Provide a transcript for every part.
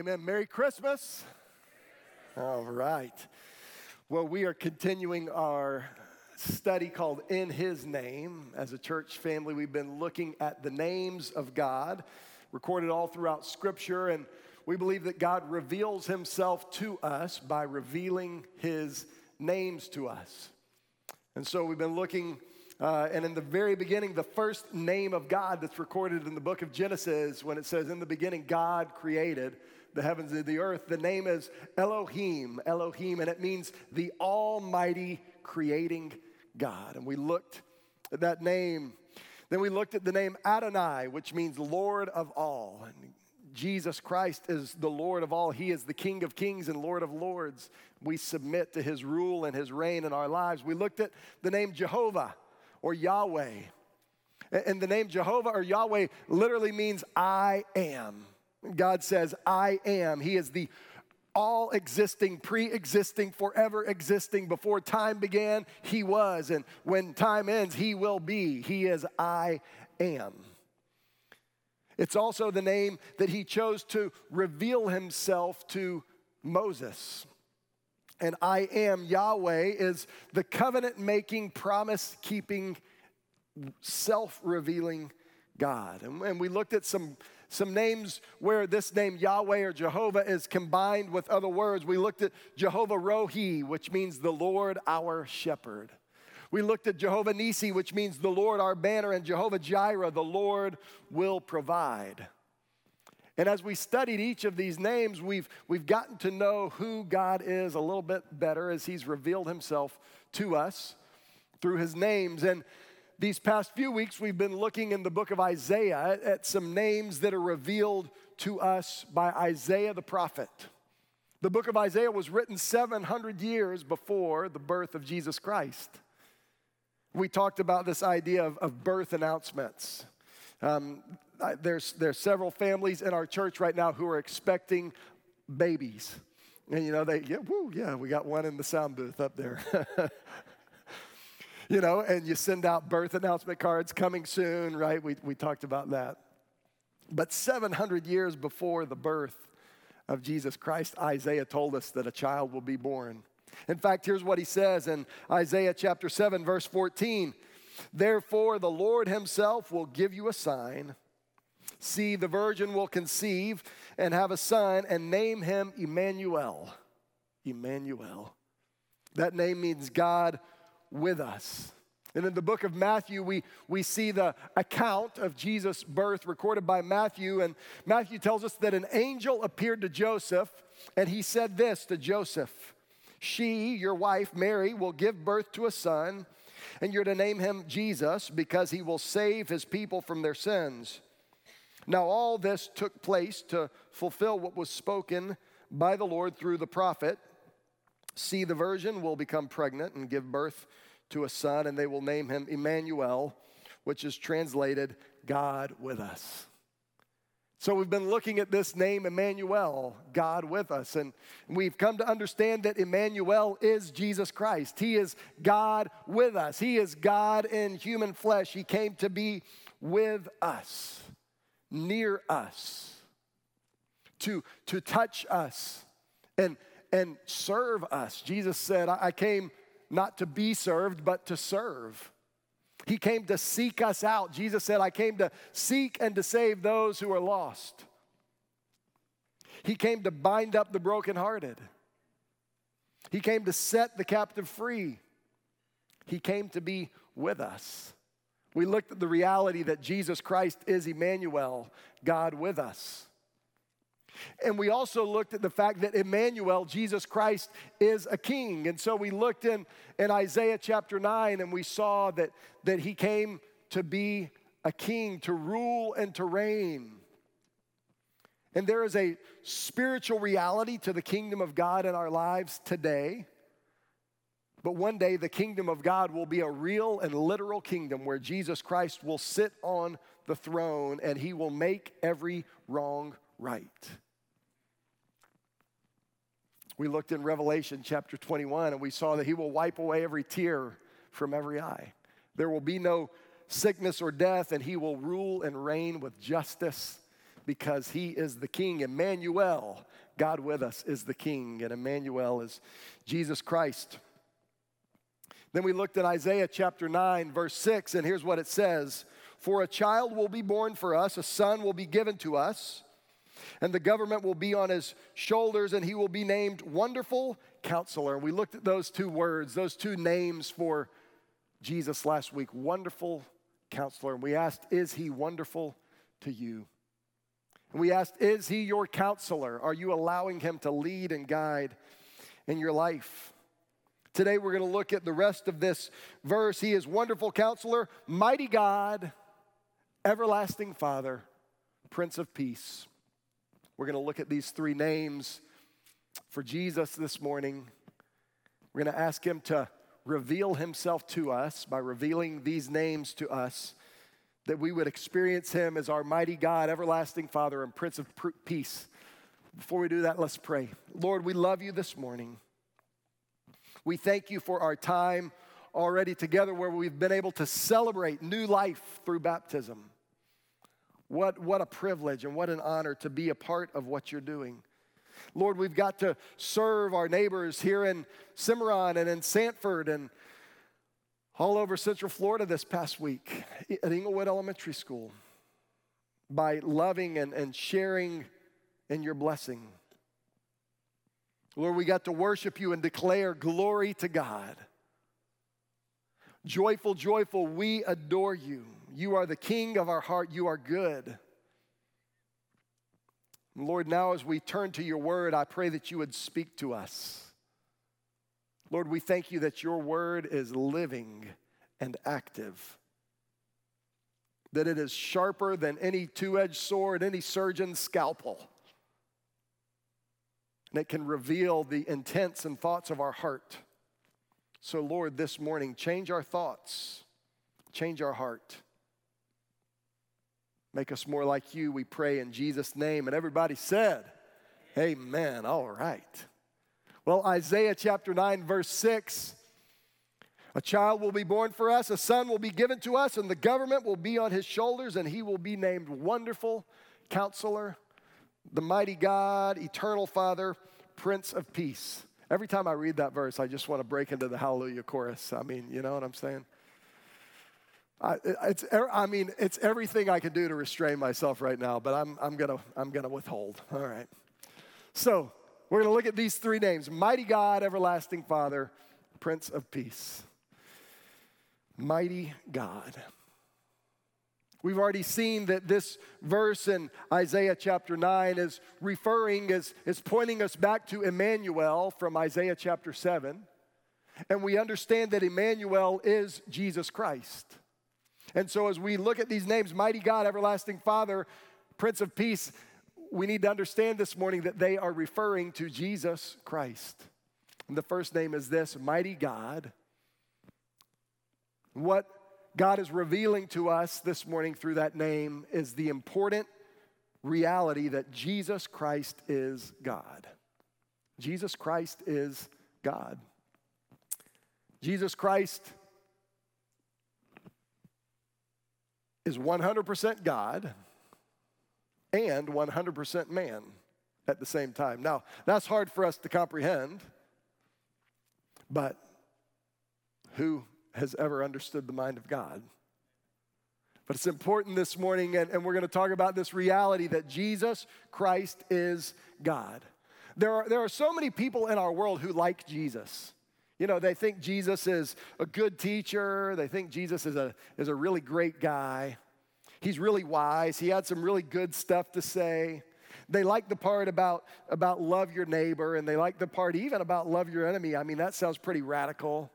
amen. Merry Christmas. All right. Well, we are continuing our study called In His Name. As a church family, we've been looking at the names of God, recorded all throughout Scripture, and we believe that God reveals Himself to us by revealing His names to us. And so we've been looking uh, and in the very beginning, the first name of God that's recorded in the book of Genesis, when it says, In the beginning, God created the heavens and the earth, the name is Elohim, Elohim, and it means the Almighty creating God. And we looked at that name. Then we looked at the name Adonai, which means Lord of all. And Jesus Christ is the Lord of all. He is the King of kings and Lord of lords. We submit to his rule and his reign in our lives. We looked at the name Jehovah or Yahweh. And the name Jehovah or Yahweh literally means I am. God says, I am. He is the all existing, pre existing, forever existing. Before time began, He was. And when time ends, He will be. He is I am. It's also the name that He chose to reveal Himself to Moses. And I am Yahweh is the covenant making, promise keeping, self revealing God. And, and, we looked at some, some names where this name Yahweh or Jehovah is combined with other words. We looked at Jehovah Rohi, which means the Lord our shepherd. We looked at Jehovah Nisi, which means the Lord our banner, and Jehovah Jireh, the Lord will provide. And as we studied each of these names, we've, we've gotten to know who God is a little bit better as He's revealed Himself to us through His names. And these past few weeks, we've been looking in the book of Isaiah at, some names that are revealed to us by Isaiah the prophet. The book of Isaiah was written 700 years before the birth of Jesus Christ. We talked about this idea of, of birth announcements. Um, there's, there's several families in our church right now who are expecting babies. And you know, they, yeah, woo, yeah, we got one in the sound booth up there. you know, and you send out birth announcement cards coming soon, right? We, we talked about that. But 700 years before the birth of Jesus Christ, Isaiah told us that a child will be born. In fact, here's what he says in Isaiah chapter 7, verse 14 Therefore, the Lord himself will give you a sign. See, the virgin will conceive and have a son and name him Emmanuel. Emmanuel. That name means God with us. And in the book of Matthew, we, we see the account of Jesus' birth recorded by Matthew. And Matthew tells us that an angel appeared to Joseph, and he said this to Joseph She, your wife, Mary, will give birth to a son, and you're to name him Jesus because he will save his people from their sins. Now, all this took place to fulfill what was spoken by the Lord through the prophet. See, the virgin will become pregnant and give birth to a son, and they will name him Emmanuel, which is translated God with us. So we've been looking at this name, Emmanuel, God with us. And we've come to understand that Emmanuel is Jesus Christ. He is God with us. He is God in human flesh. He came to be with us near us, to, to touch us and, and serve us. Jesus said, I came not to be served, but to serve. He came to seek us out. Jesus said, I came to seek and to save those who are lost. He came to bind up the brokenhearted. He came to set the captive free. He came to be with us. We looked at the reality that Jesus Christ is Emmanuel, God with us. And we also looked at the fact that Emmanuel, Jesus Christ, is a king. And so we looked in, in Isaiah chapter 9 and we saw that, that he came to be a king, to rule and to reign. And there is a spiritual reality to the kingdom of God in our lives today. But one day, the kingdom of God will be a real and literal kingdom where Jesus Christ will sit on the throne and he will make every wrong right. We looked in Revelation chapter 21 and we saw that he will wipe away every tear from every eye. There will be no sickness or death, and he will rule and reign with justice because he is the king. Emmanuel, God with us, is the king, and Emmanuel is Jesus Christ. Then we looked at Isaiah chapter 9, verse 6, and here's what it says For a child will be born for us, a son will be given to us, and the government will be on his shoulders, and he will be named Wonderful Counselor. And we looked at those two words, those two names for Jesus last week Wonderful Counselor. And we asked, Is he wonderful to you? And we asked, Is he your counselor? Are you allowing him to lead and guide in your life? Today we're going to look at the rest of this verse. He is wonderful counselor, mighty God, everlasting Father, Prince of Peace. We're going to look at these three names for Jesus this morning. We're going to ask him to reveal himself to us by revealing these names to us, that we would experience him as our mighty God, everlasting Father, and Prince of Peace. Before we do that, let's pray. Lord, we love you this morning. We thank you for our time already together where we've been able to celebrate new life through baptism. What, what a privilege and what an honor to be a part of what you're doing. Lord, we've got to serve our neighbors here in Cimarron and in Sanford and all over Central Florida this past week at Inglewood Elementary School by loving and, and sharing in your blessing. Lord, we got to worship you and declare glory to God. Joyful, joyful, we adore you. You are the king of our heart. You are good. Lord, now as we turn to your word, I pray that you would speak to us. Lord, we thank you that your word is living and active, that it is sharper than any two edged sword, any surgeon's scalpel and it can reveal the intents and thoughts of our heart. So, Lord, this morning, change our thoughts, change our heart. Make us more like you, we pray in Jesus' name. And everybody said, Amen. All right. Well, Isaiah chapter 9, verse 6 A child will be born for us, a son will be given to us, and the government will be on his shoulders, and he will be named Wonderful Counselor the mighty God, eternal Father, Prince of Peace. Every time I read that verse, I just want to break into the hallelujah chorus. I mean, you know what I'm saying? I, it's, er, I mean, it's everything I can do to restrain myself right now, but I'm, I'm going to I'm gonna withhold. All right. So, we're going to look at these three names Mighty God, Everlasting Father, Prince of Peace. Mighty God. We've already seen that this verse in Isaiah chapter 9 is referring, is, is pointing us back to Emmanuel from Isaiah chapter 7. And we understand that Emmanuel is Jesus Christ. And so as we look at these names, Mighty God, Everlasting Father, Prince of Peace, we need to understand this morning that they are referring to Jesus Christ. And the first name is this Mighty God. What God is revealing to us this morning through that name is the important reality that Jesus Christ is God. Jesus Christ is God. Jesus Christ is 100% God and 100% man at the same time. Now, that's hard for us to comprehend, but who has ever understood the mind of God. But it's important this morning, and, and we're going to talk about this reality that Jesus Christ is God. There are, there are so many people in our world who like Jesus. You know, they think Jesus is a good teacher, they think Jesus is a, is a really great guy. He's really wise, he had some really good stuff to say. They like the part about, about love your neighbor, and they like the part even about love your enemy. I mean, that sounds pretty radical.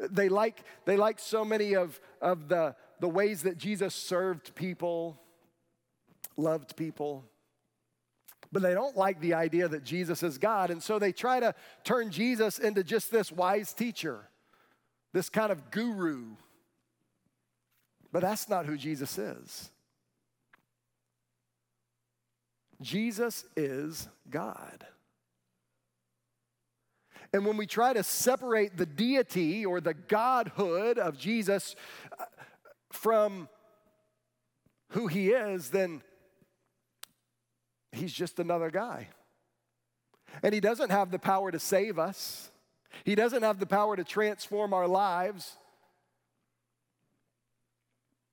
They like, they like so many of, of the, the ways that Jesus served people, loved people, but they don't like the idea that Jesus is God. And so they try to turn Jesus into just this wise teacher, this kind of guru. But that's not who Jesus is. Jesus is God. And when we try to separate the deity or the godhood of Jesus uh, from who he is, then he's just another guy. And he doesn't have the power to save us, he doesn't have the power to transform our lives.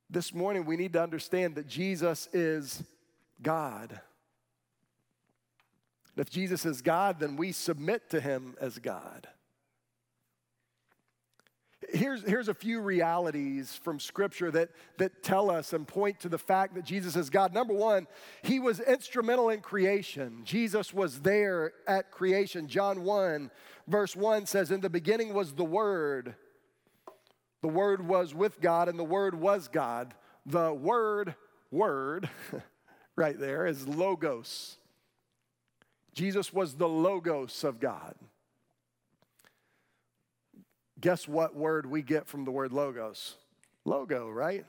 This morning, we need to understand that Jesus is God. If Jesus is God, then we submit to him as God. Here's, here's a few realities from Scripture that, that tell us and point to the fact that Jesus is God. Number one, he was instrumental in creation. Jesus was there at creation. John 1, verse 1 says, In the beginning was the Word. The Word was with God, and the Word was God. The Word, Word, right there, is Logos. Jesus was the Logos of God. Guess what word we get from the word logos? Logo, right?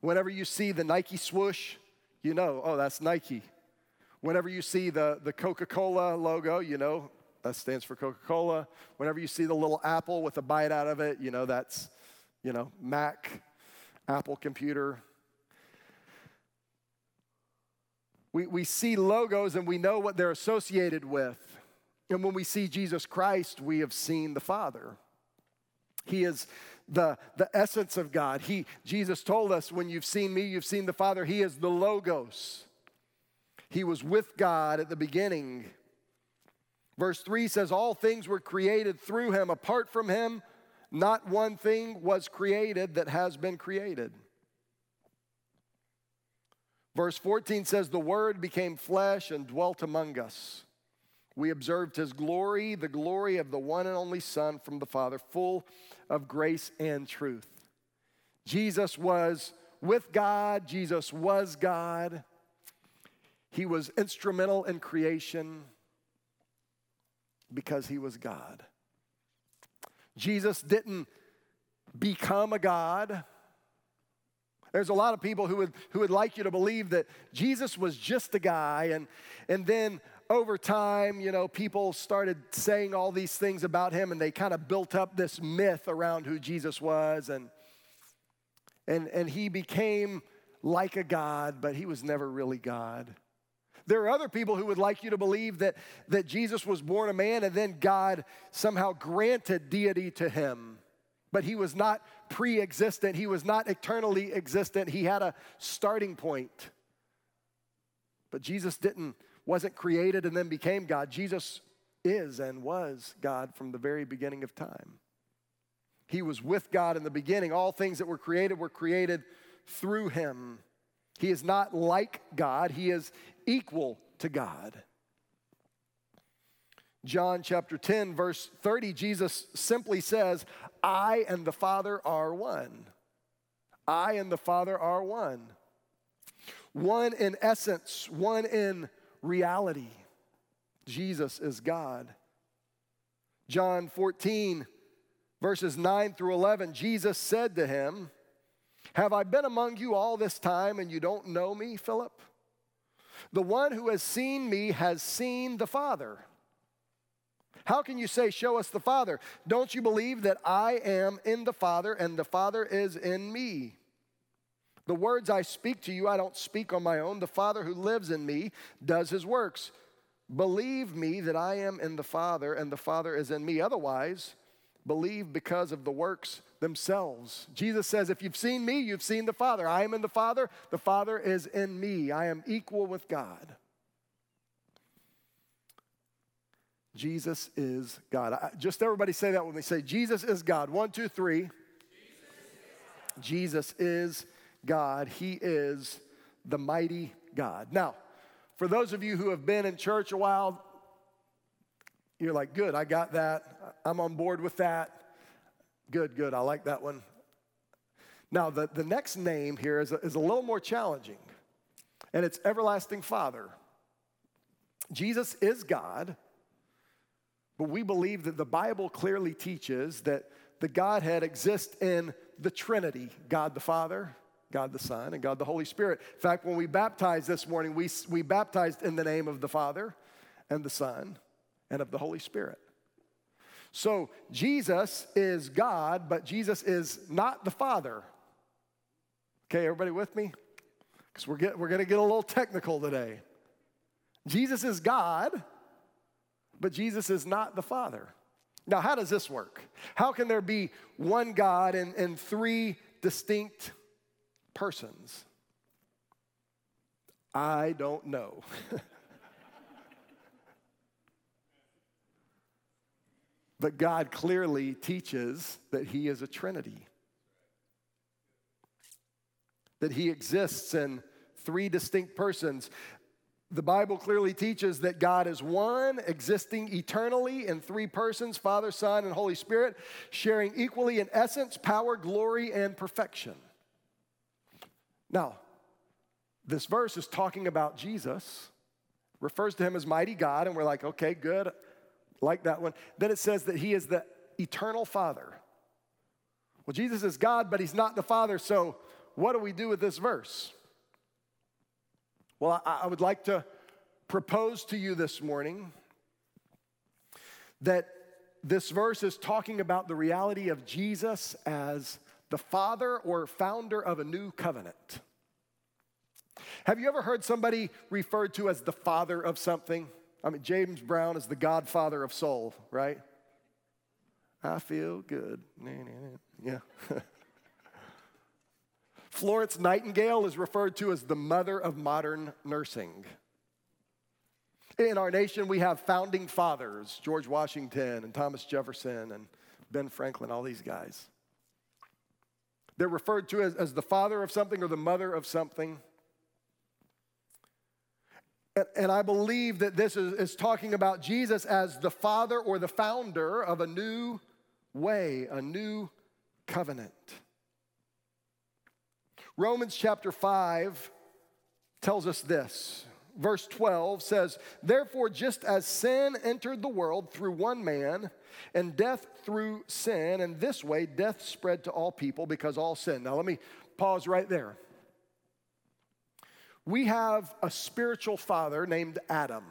Whenever you see the Nike swoosh, you know, oh, that's Nike. Whenever you see the, the Coca Cola logo, you know, that stands for Coca Cola. Whenever you see the little apple with a bite out of it, you know, that's, you know, Mac, Apple computer. We, we see logos and we know what they're associated with. And when we see Jesus Christ, we have seen the Father. He is the, the essence of God. He, Jesus told us, when you've seen me, you've seen the Father. He is the Logos. He was with God at the beginning. Verse 3 says, All things were created through him. Apart from him, not one thing was created that has been created. Verse 14 says, The Word became flesh and dwelt among us. We observed his glory, the glory of the one and only Son from the Father, full of grace and truth. Jesus was with God, Jesus was God. He was instrumental in creation because he was God. Jesus didn't become a God. There's a lot of people who would, who would like you to believe that Jesus was just a guy, and, and then over time, you know, people started saying all these things about him and they kind of built up this myth around who Jesus was and and and he became like a god, but he was never really God. There are other people who would like you to believe that, that Jesus was born a man and then God somehow granted deity to him. But he was not pre existent, he was not eternally existent. He had a starting point. But Jesus didn't wasn't created and then became God. Jesus is and was God from the very beginning of time. He was with God in the beginning. All things that were created were created through him. He is not like God, he is equal to God. John chapter 10, verse 30, Jesus simply says, I and the Father are one. I and the Father are one. One in essence, one in reality. Jesus is God. John 14, verses 9 through 11, Jesus said to him, Have I been among you all this time and you don't know me, Philip? The one who has seen me has seen the Father. How can you say, Show us the Father? Don't you believe that I am in the Father and the Father is in me? The words I speak to you, I don't speak on my own. The Father who lives in me does his works. Believe me that I am in the Father and the Father is in me. Otherwise, believe because of the works themselves. Jesus says, If you've seen me, you've seen the Father. I am in the Father, the Father is in me. I am equal with God. Jesus is God. I, just everybody say that when they say, Jesus is God. One, two, three. Jesus is God, He is the mighty God. Now, for those of you who have been in church a while, you're like, good, I got that. I'm on board with that. Good, good, I like that one. Now, the, the next name here is a, is a little more challenging, and it's Everlasting Father. Jesus is God, but we believe that the Bible clearly teaches that the Godhead exists in the Trinity God the Father, God the Son, and God the Holy Spirit. In fact, when we baptized this morning, we, we baptized in the name of the Father and the Son and of the Holy Spirit. So Jesus is God, but Jesus is not the Father. Okay, everybody with me? Because we're, get, we're going to get a little technical today. Jesus is God, but Jesus is not the Father. Now, how does this work? How can there be one God and, and three distinct persons? I don't know. but God clearly teaches that He is a Trinity, that He exists in three distinct persons. The Bible clearly teaches that God is one, existing eternally in three persons Father, Son, and Holy Spirit, sharing equally in essence, power, glory, and perfection. Now, this verse is talking about Jesus, refers to him as mighty God, and we're like, okay, good, like that one. Then it says that he is the eternal Father. Well, Jesus is God, but he's not the Father, so what do we do with this verse? Well, I, I would like to propose to you this morning that this verse is talking about the reality of Jesus as the father or founder of a new covenant. Have you ever heard somebody referred to as the father of something? I mean, James Brown is the godfather of soul, right? I feel good. Yeah. Florence Nightingale is referred to as the mother of modern nursing. In our nation, we have founding fathers George Washington and Thomas Jefferson and Ben Franklin, all these guys. They're referred to as, as the father of something or the mother of something. And, and I believe that this is, is talking about Jesus as the father or the founder of a new way, a new covenant. Romans chapter 5 tells us this. Verse 12 says, Therefore, just as sin entered the world through one man, and death through sin, and this way death spread to all people because all sin. Now, let me pause right there. We have a spiritual father named Adam.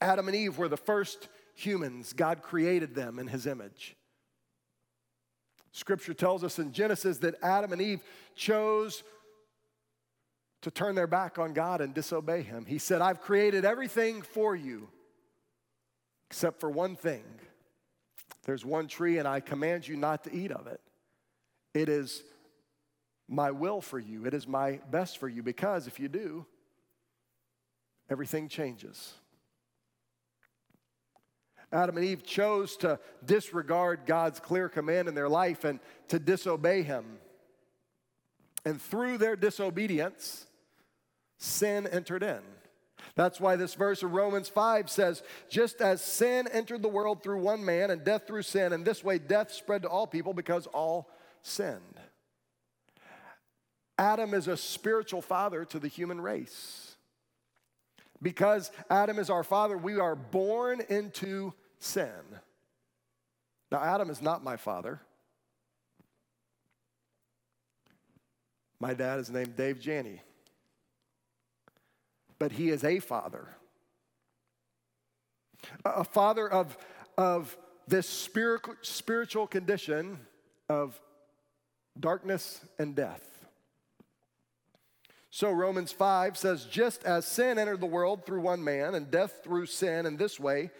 Adam and Eve were the first humans. God created them in his image. Scripture tells us in Genesis that Adam and Eve chose to turn their back on God and disobey him. He said, I've created everything for you except for one thing. There's one tree, and I command you not to eat of it. It is my will for you, it is my best for you, because if you do, everything changes. Adam and Eve chose to disregard God's clear command in their life and to disobey Him. And through their disobedience, sin entered in. That's why this verse of Romans 5 says, just as sin entered the world through one man and death through sin, and this way death spread to all people because all sinned. Adam is a spiritual father to the human race. Because Adam is our father, we are born into sin. Now, Adam is not my father. My dad is named Dave Janney. But he is a father. A father of, of this spiritual, spiritual condition of darkness and death. So Romans 5 says, just as sin entered the world through one man, and death through sin, in this way,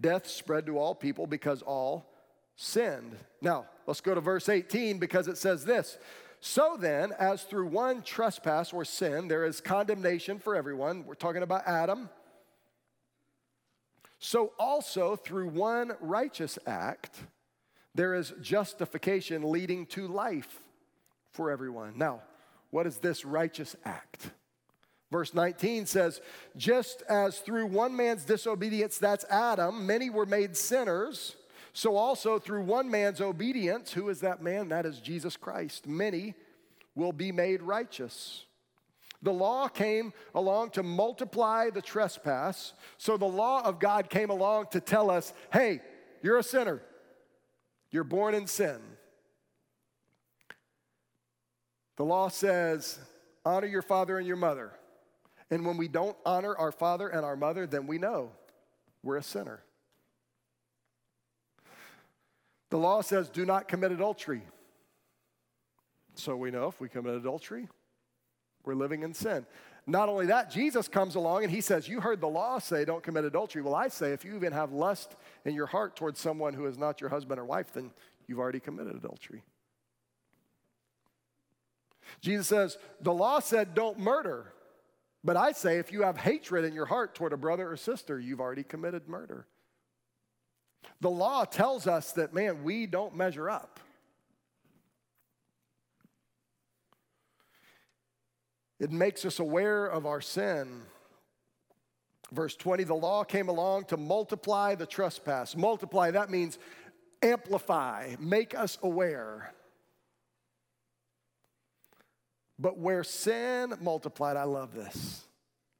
death spread to all people because all sinned. Now, let's go to verse 18 because it says this. So then, as through one trespass or sin, there is condemnation for everyone. We're talking about Adam. So also, through one righteous act, there is justification leading to life for everyone. Now, what is this righteous act? Verse 19 says, Just as through one man's disobedience, that's Adam, many were made sinners, so also through one man's obedience, who is that man? That is Jesus Christ. Many will be made righteous. The law came along to multiply the trespass, so the law of God came along to tell us hey, you're a sinner, you're born in sin. The law says, honor your father and your mother. And when we don't honor our father and our mother, then we know we're a sinner. The law says, do not commit adultery. So we know if we commit adultery, We're living in sin. Not only that, Jesus comes along and he says, You heard the law say, don't commit adultery. Well, I say, if you even have lust in your heart towards someone who is not your husband or wife, then you've already committed adultery. Jesus says, The law said, Don't murder. But I say, if you have hatred in your heart toward a brother or sister, you've already committed murder. The law tells us that, man, we don't measure up. It makes us aware of our sin. Verse 20 the law came along to multiply the trespass. Multiply, that means amplify, make us aware. But where sin multiplied, I love this.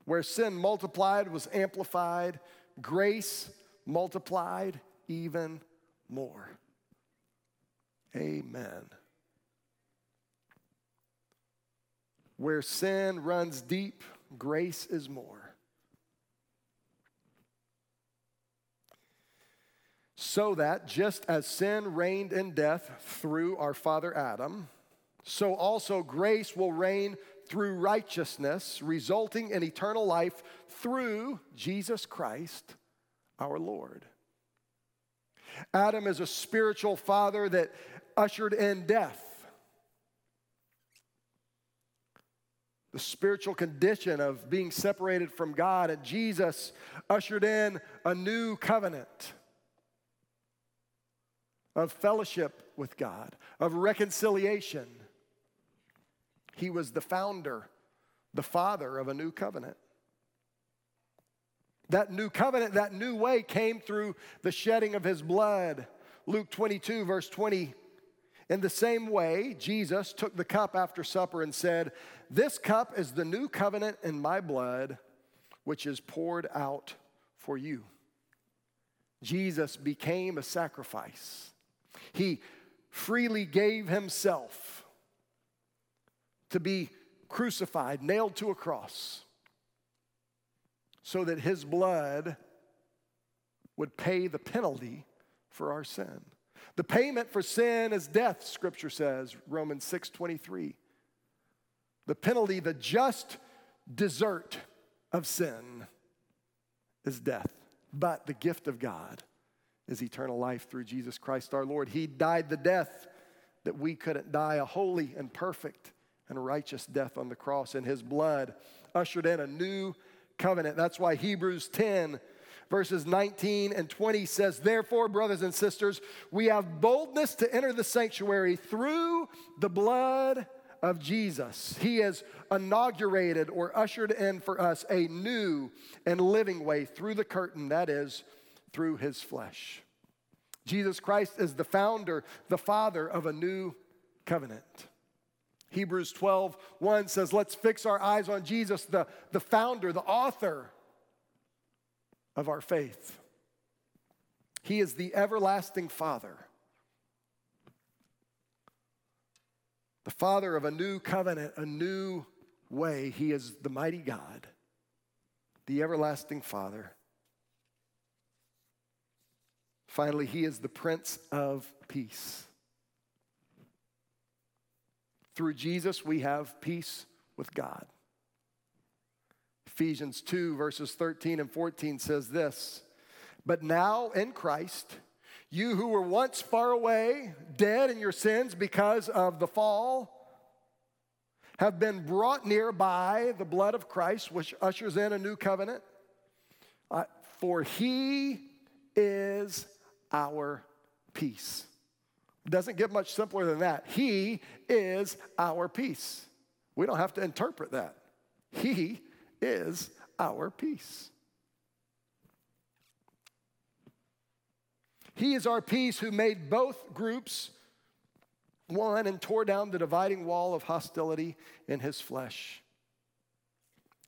Where sin multiplied was amplified, grace multiplied even more. Amen. Where sin runs deep, grace is more. So that just as sin reigned in death through our father Adam, so also grace will reign through righteousness, resulting in eternal life through Jesus Christ our Lord. Adam is a spiritual father that ushered in death. the spiritual condition of being separated from God, and Jesus ushered in a new covenant of fellowship with God, of reconciliation. He was the founder, the father of a new covenant. That new covenant, that new way came through the shedding of his blood. Luke 22, verse 20 in the same way, Jesus took the cup after supper and said, This cup is the new covenant in my blood, which is poured out for you. Jesus became a sacrifice. He freely gave himself to be crucified, nailed to a cross, so that his blood would pay the penalty for our sin. The payment for sin is death, scripture says, Romans 6 23. The penalty, the just desert of sin is death. But the gift of God is eternal life through Jesus Christ our Lord. He died the death that we couldn't die, a holy and perfect and righteous death on the cross, and his blood ushered in a new covenant. That's why Hebrews 10 verses 19 and 20 says, Therefore, brothers and sisters, we have boldness to enter the sanctuary through the blood of Jesus. He has inaugurated or ushered in for us a new and living way through the curtain, that is, through his flesh. Jesus Christ is the founder, the father of a new covenant. Hebrews 12, 1 says, Let's fix our eyes on Jesus, the, the founder, the author of our faith. He is the everlasting Father, the Father of a new covenant, a new way. He is the mighty God, the everlasting Father. Finally, He is the Prince of Peace. Through Jesus, we have peace with God. Ephesians 2, verses 13 and 14 says this But now in Christ, you who were once far away, dead in your sins because of the fall, have been brought near by the blood of Christ, which ushers in a new covenant. Uh, for he is our peace. Doesn't get much simpler than that. He is our peace. We don't have to interpret that. He is our peace. He is our peace who made both groups one and tore down the dividing wall of hostility in his flesh.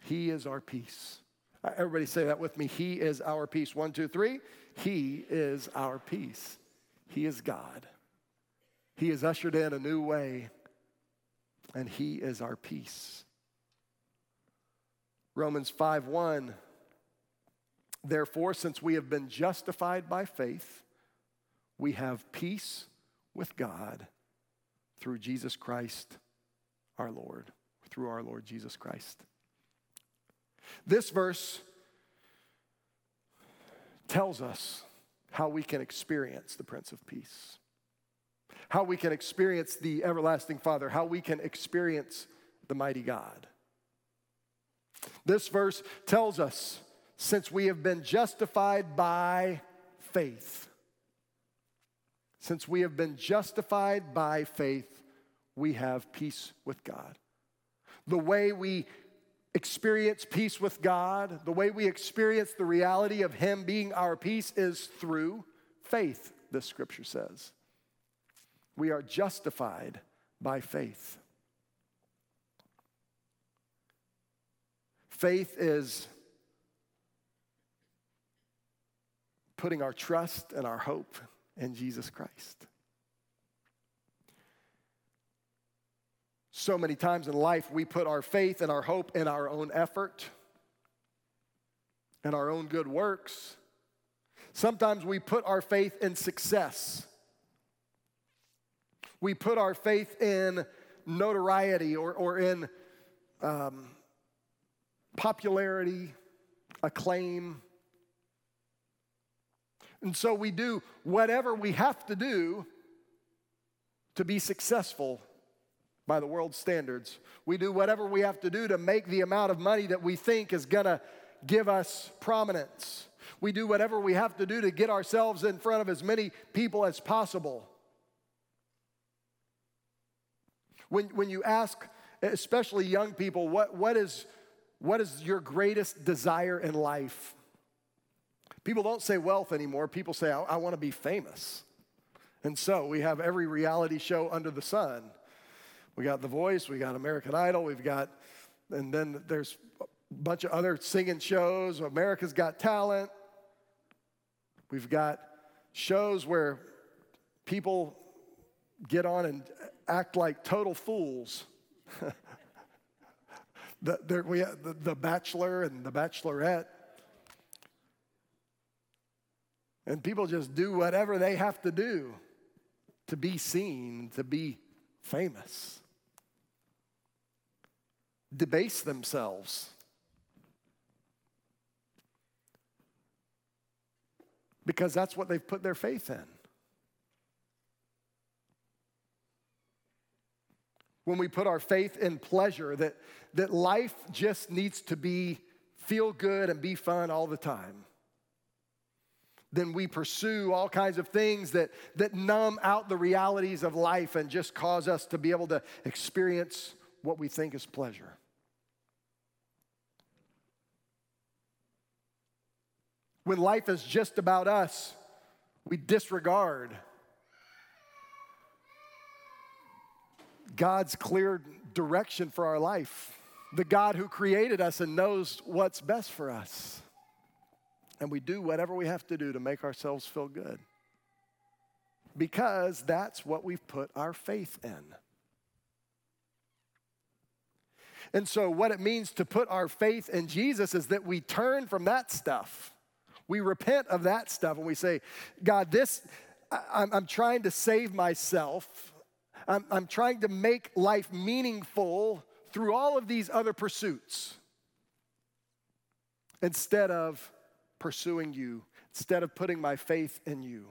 He is our peace. Uh, everybody say that with me. He is our peace. One, two, three. He is our peace. He is God. He has ushered in a new way, and He is our peace. Romans 5 1. Therefore, since we have been justified by faith, we have peace with God through Jesus Christ our Lord. through our Lord Jesus Christ. This verse tells us how we can experience the Prince of Peace, how we can experience the everlasting Father, how we can experience the mighty God. This verse tells us since we have been justified by faith, since we have been justified by faith, we have peace with God. The way we experience peace with God, the way we experience the reality of Him being our peace is through faith, this scripture says. We are justified by faith. Faith is putting our trust and our hope in Jesus Christ. So many times in life, we put our faith and our hope in our own effort and our own good works. Sometimes we put our faith in success. We put our faith in notoriety or, or in um, popularity, acclaim. And so we do whatever we have to do to be successful by the world's standards. We do whatever we have to do to make the amount of money that we think is going to give us prominence. We do whatever we have to do to get ourselves in front of as many people as possible. When, when you ask, especially young people, what, what, is, what is your greatest desire in life? People don't say wealth anymore. People say, I, I want to be famous. And so we have every reality show under the sun. We got The Voice, we got American Idol, we've got, and then there's a bunch of other singing shows. America's Got Talent. We've got shows where people get on and act like total fools. the, there, we the, the Bachelor and the Bachelorette. And people just do whatever they have to do to be seen, to be famous debase themselves. Because that's what they've put their faith in. When we put our faith in pleasure, that, that life just needs to be feel good and be fun all the time then we pursue all kinds of things that, that numb out the realities of life and just cause us to be able to experience what we think is pleasure. When life is just about us, we disregard God's clear direction for our life, the God who created us and knows what's best for us. And we do whatever we have to do to make ourselves feel good because that's what we've put our faith in. And so, what it means to put our faith in Jesus is that we turn from that stuff we repent of that stuff and we say, God, this, I, am trying to save myself. I'm, I'm trying to make life meaningful through all of these other pursuits instead of pursuing you, instead of putting my faith in you.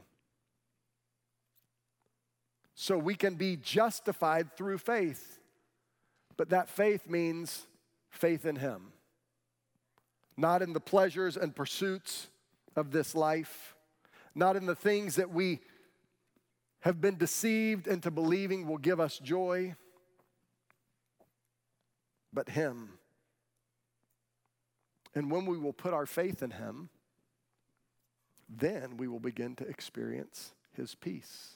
So we can be justified through faith, but that faith means faith in Him, not in the pleasures and pursuits of this life, not in the things that we have been deceived into believing will give us joy, but Him. And when we will put our faith in Him, then we will begin to experience His peace.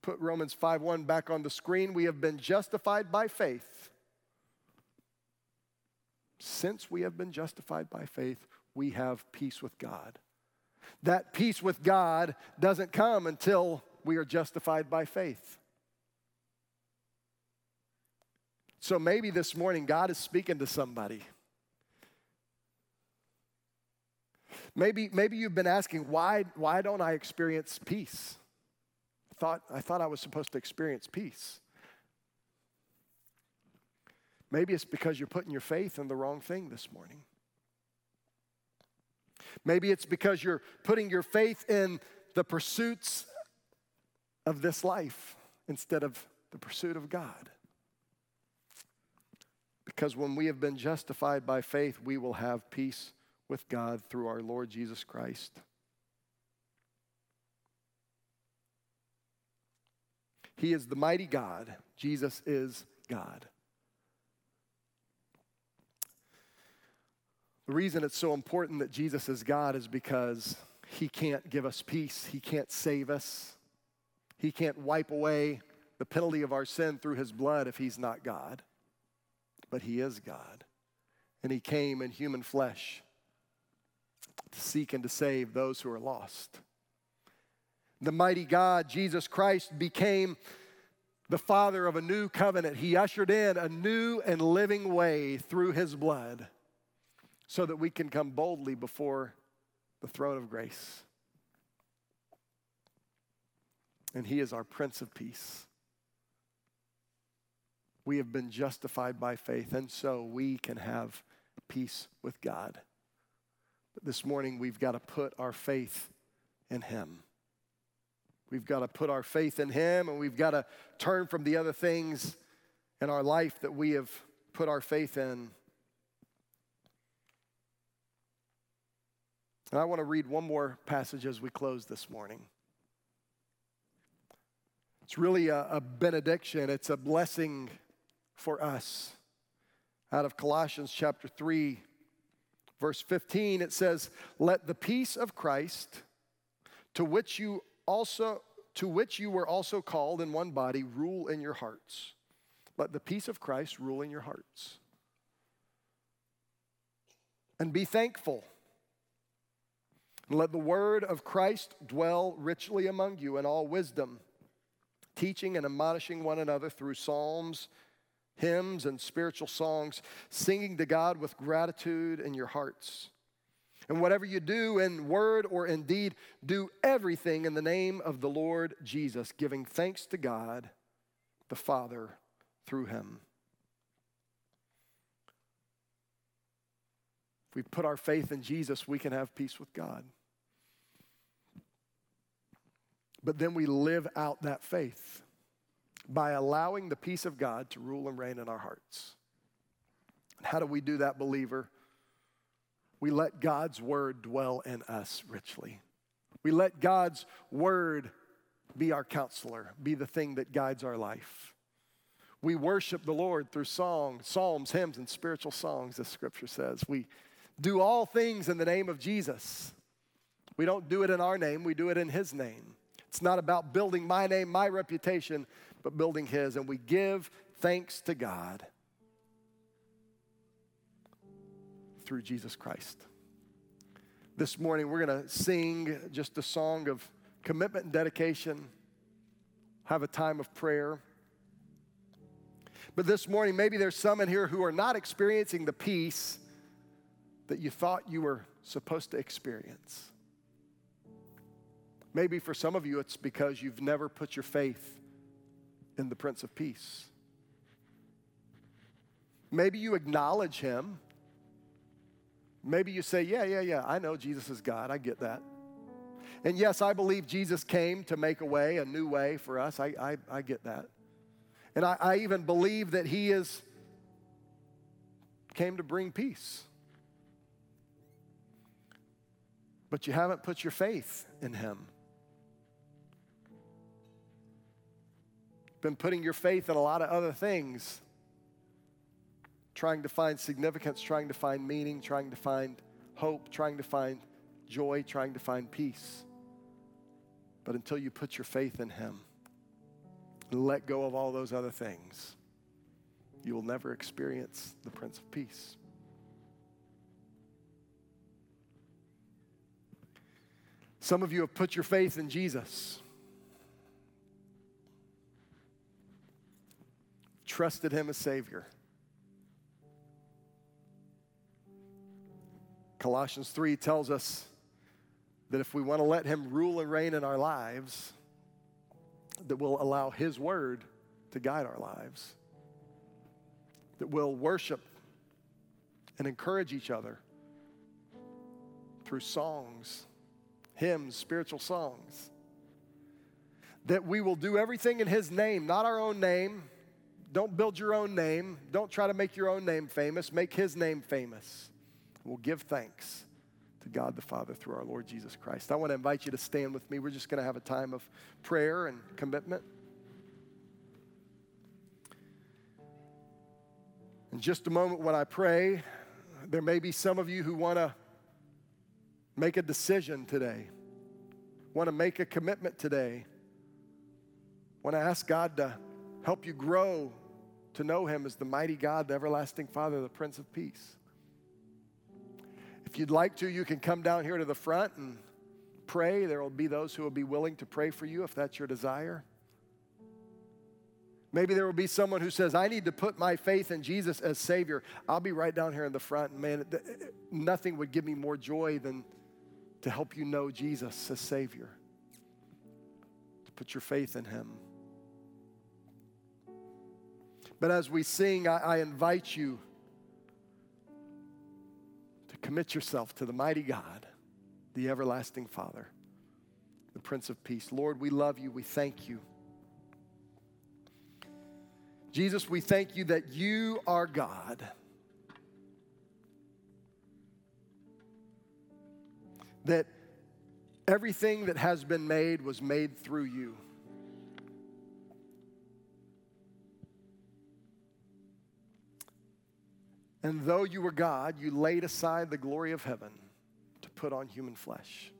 Put Romans 5:1 back on the screen. We have been justified by faith since we have been justified by faith, we have peace with God. That peace with God doesn't come until we are justified by faith. So maybe this morning God is speaking to somebody. Maybe, maybe you've been asking, why, why don't I experience peace? I thought, I thought I was supposed to experience peace. Maybe it's because you're putting your faith in the wrong thing this morning. Maybe it's because you're putting your faith in the pursuits of this life instead of the pursuit of God. Because when we have been justified by faith, we will have peace with God through our Lord Jesus Christ. He is the mighty God. Jesus is God. The reason it's so important that Jesus is God is because he can't give us peace, he can't save us, he can't wipe away the penalty of our sin through his blood if he's not God. But he is God. And he came in human flesh to seek and to save those who are lost. The mighty God, Jesus Christ, became the father of a new covenant. He ushered in a new and living way through his blood so that we can come boldly before the throne of grace. And he is our Prince of Peace. We have been justified by faith, and so we can have peace with God. But this morning, we've got to put our faith in Him. We've got to put our faith in Him, and we've got to turn from the other things in our life that we have put our faith in. And I want to read one more passage as we close this morning. It's really a, a benediction, it's a blessing for us. Out of Colossians chapter 3, verse 15, it says, Let the peace of Christ, to which you also to which you were also called in one body, rule in your hearts. Let the peace of Christ rule in your hearts. And be thankful. Let the word of Christ dwell richly among you in all wisdom, teaching and admonishing one another through psalms hymns and spiritual songs, singing to God with gratitude in your hearts. And whatever you do in word or in deed, do everything in the name of the Lord Jesus, giving thanks to God the Father through him. If we put our faith in Jesus, we can have peace with God. But then we live out that faith by allowing the peace of God to rule and reign in our hearts. How do we do that, believer? We let God's word dwell in us richly. We let God's word be our counselor, be the thing that guides our life. We worship the Lord through song, psalms, hymns, and spiritual songs, as scripture says. We do all things in the name of Jesus. We don't do it in our name, we do it in His name. It's not about building my name, my reputation, but building His. And we give thanks to God through Jesus Christ. This morning, we're going to sing just a song of commitment and dedication, have a time of prayer. But this morning, maybe there's some in here who are not experiencing the peace that you thought you were supposed to experience. Maybe for some of you, it's because you've never put your faith in the Prince of Peace. Maybe you acknowledge him. Maybe you say, Yeah, yeah, yeah, I know Jesus is God. I get that. And yes, I believe Jesus came to make a way, a new way for us. I, I, I get that. And I, I even believe that he is came to bring peace. But you haven't put your faith in him. been putting your faith in a lot of other things, trying to find significance, trying to find meaning, trying to find hope, trying to find joy, trying to find peace. But until you put your faith in Him and let go of all those other things, you will never experience the Prince of Peace. Some of you have put your faith in Jesus. trusted him as Savior. Colossians 3 tells us that if we want to let him rule and reign in our lives, that we'll allow his word to guide our lives. that we'll worship and encourage each other through songs, hymns, spiritual songs. That we will do everything in His name, not our own name. Don't build your own name. Don't try to make your own name famous. Make His name famous. We'll give thanks to God the Father through our Lord Jesus Christ. I want to invite you to stand with me. We're just going to have a time of prayer and commitment. In just a moment, when I pray, there may be some of you who want to make a decision today, want to make a commitment today, want to ask God to help you grow to know Him as the mighty God, the everlasting Father, the Prince of Peace. If you'd like to, you can come down here to the front and pray. There will be those who will be willing to pray for you if that's your desire. Maybe there will be someone who says, I need to put my faith in Jesus as Savior. I'll be right down here in the front. Man, nothing would give me more joy than to help you know Jesus as Savior, to put your faith in Him. But as we sing, I, I invite you to commit yourself to the mighty God, the everlasting Father, the Prince of Peace. Lord, we love you. We thank you. Jesus, we thank you that you are God. That everything that has been made was made through you. And though you were God, you laid aside the glory of heaven to put on human flesh.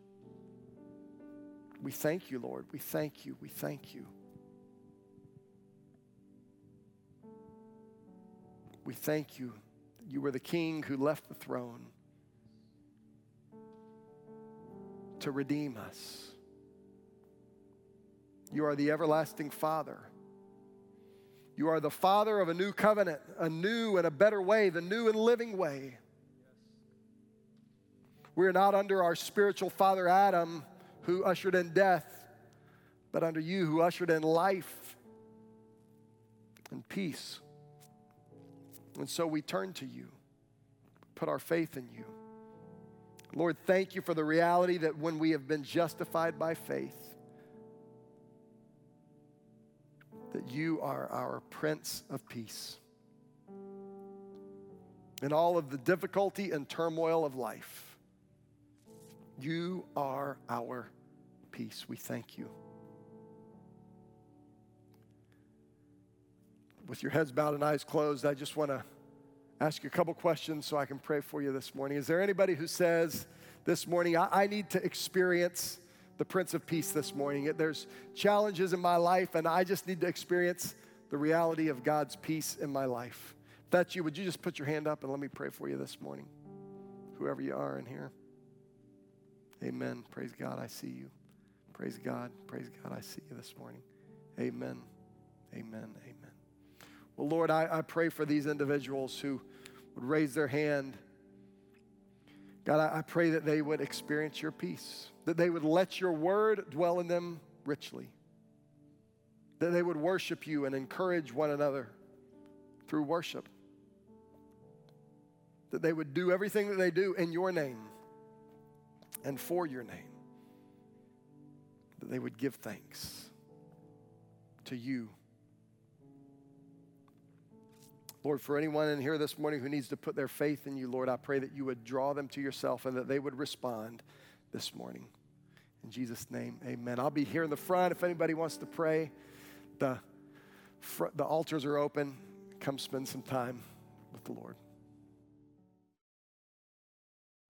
We thank you, Lord. We thank you. We thank you. We thank you you were the king who left the throne to redeem us. You are the everlasting Father. You are the Father of a new covenant, a new and a better way, the new and living way. We're not under our spiritual father Adam, who ushered in death, but under you, who ushered in life and peace. And so we turn to you, put our faith in you. Lord, thank you for the reality that when we have been justified by faith, that you are our Prince of Peace. In all of the difficulty and turmoil of life, you are our peace. We thank you. with your heads bowed and eyes closed, I just want to ask you a couple questions so I can pray for you this morning. Is there anybody who says this morning, I, I need to experience the Prince of Peace this morning? There's challenges in my life, and I just need to experience the reality of God's peace in my life. If that's you, would you just put your hand up and let me pray for you this morning? Whoever you are in here. Amen. Praise God, I see you. Praise God. Praise God, I see you this morning. Amen. Amen. Amen. Well, Lord, I, I pray for these individuals who would raise their hand. God, I, I pray that they would experience your peace, that they would let your word dwell in them richly, that they would worship you and encourage one another through worship, that they would do everything that they do in your name and for your name, that they would give thanks to you Lord, for anyone in here this morning who needs to put their faith in you, Lord, I pray that you would draw them to yourself and that they would respond this morning. In Jesus' name, amen. I'll be here in the front if anybody wants to pray. The, fr- the altars are open. Come spend some time with the Lord.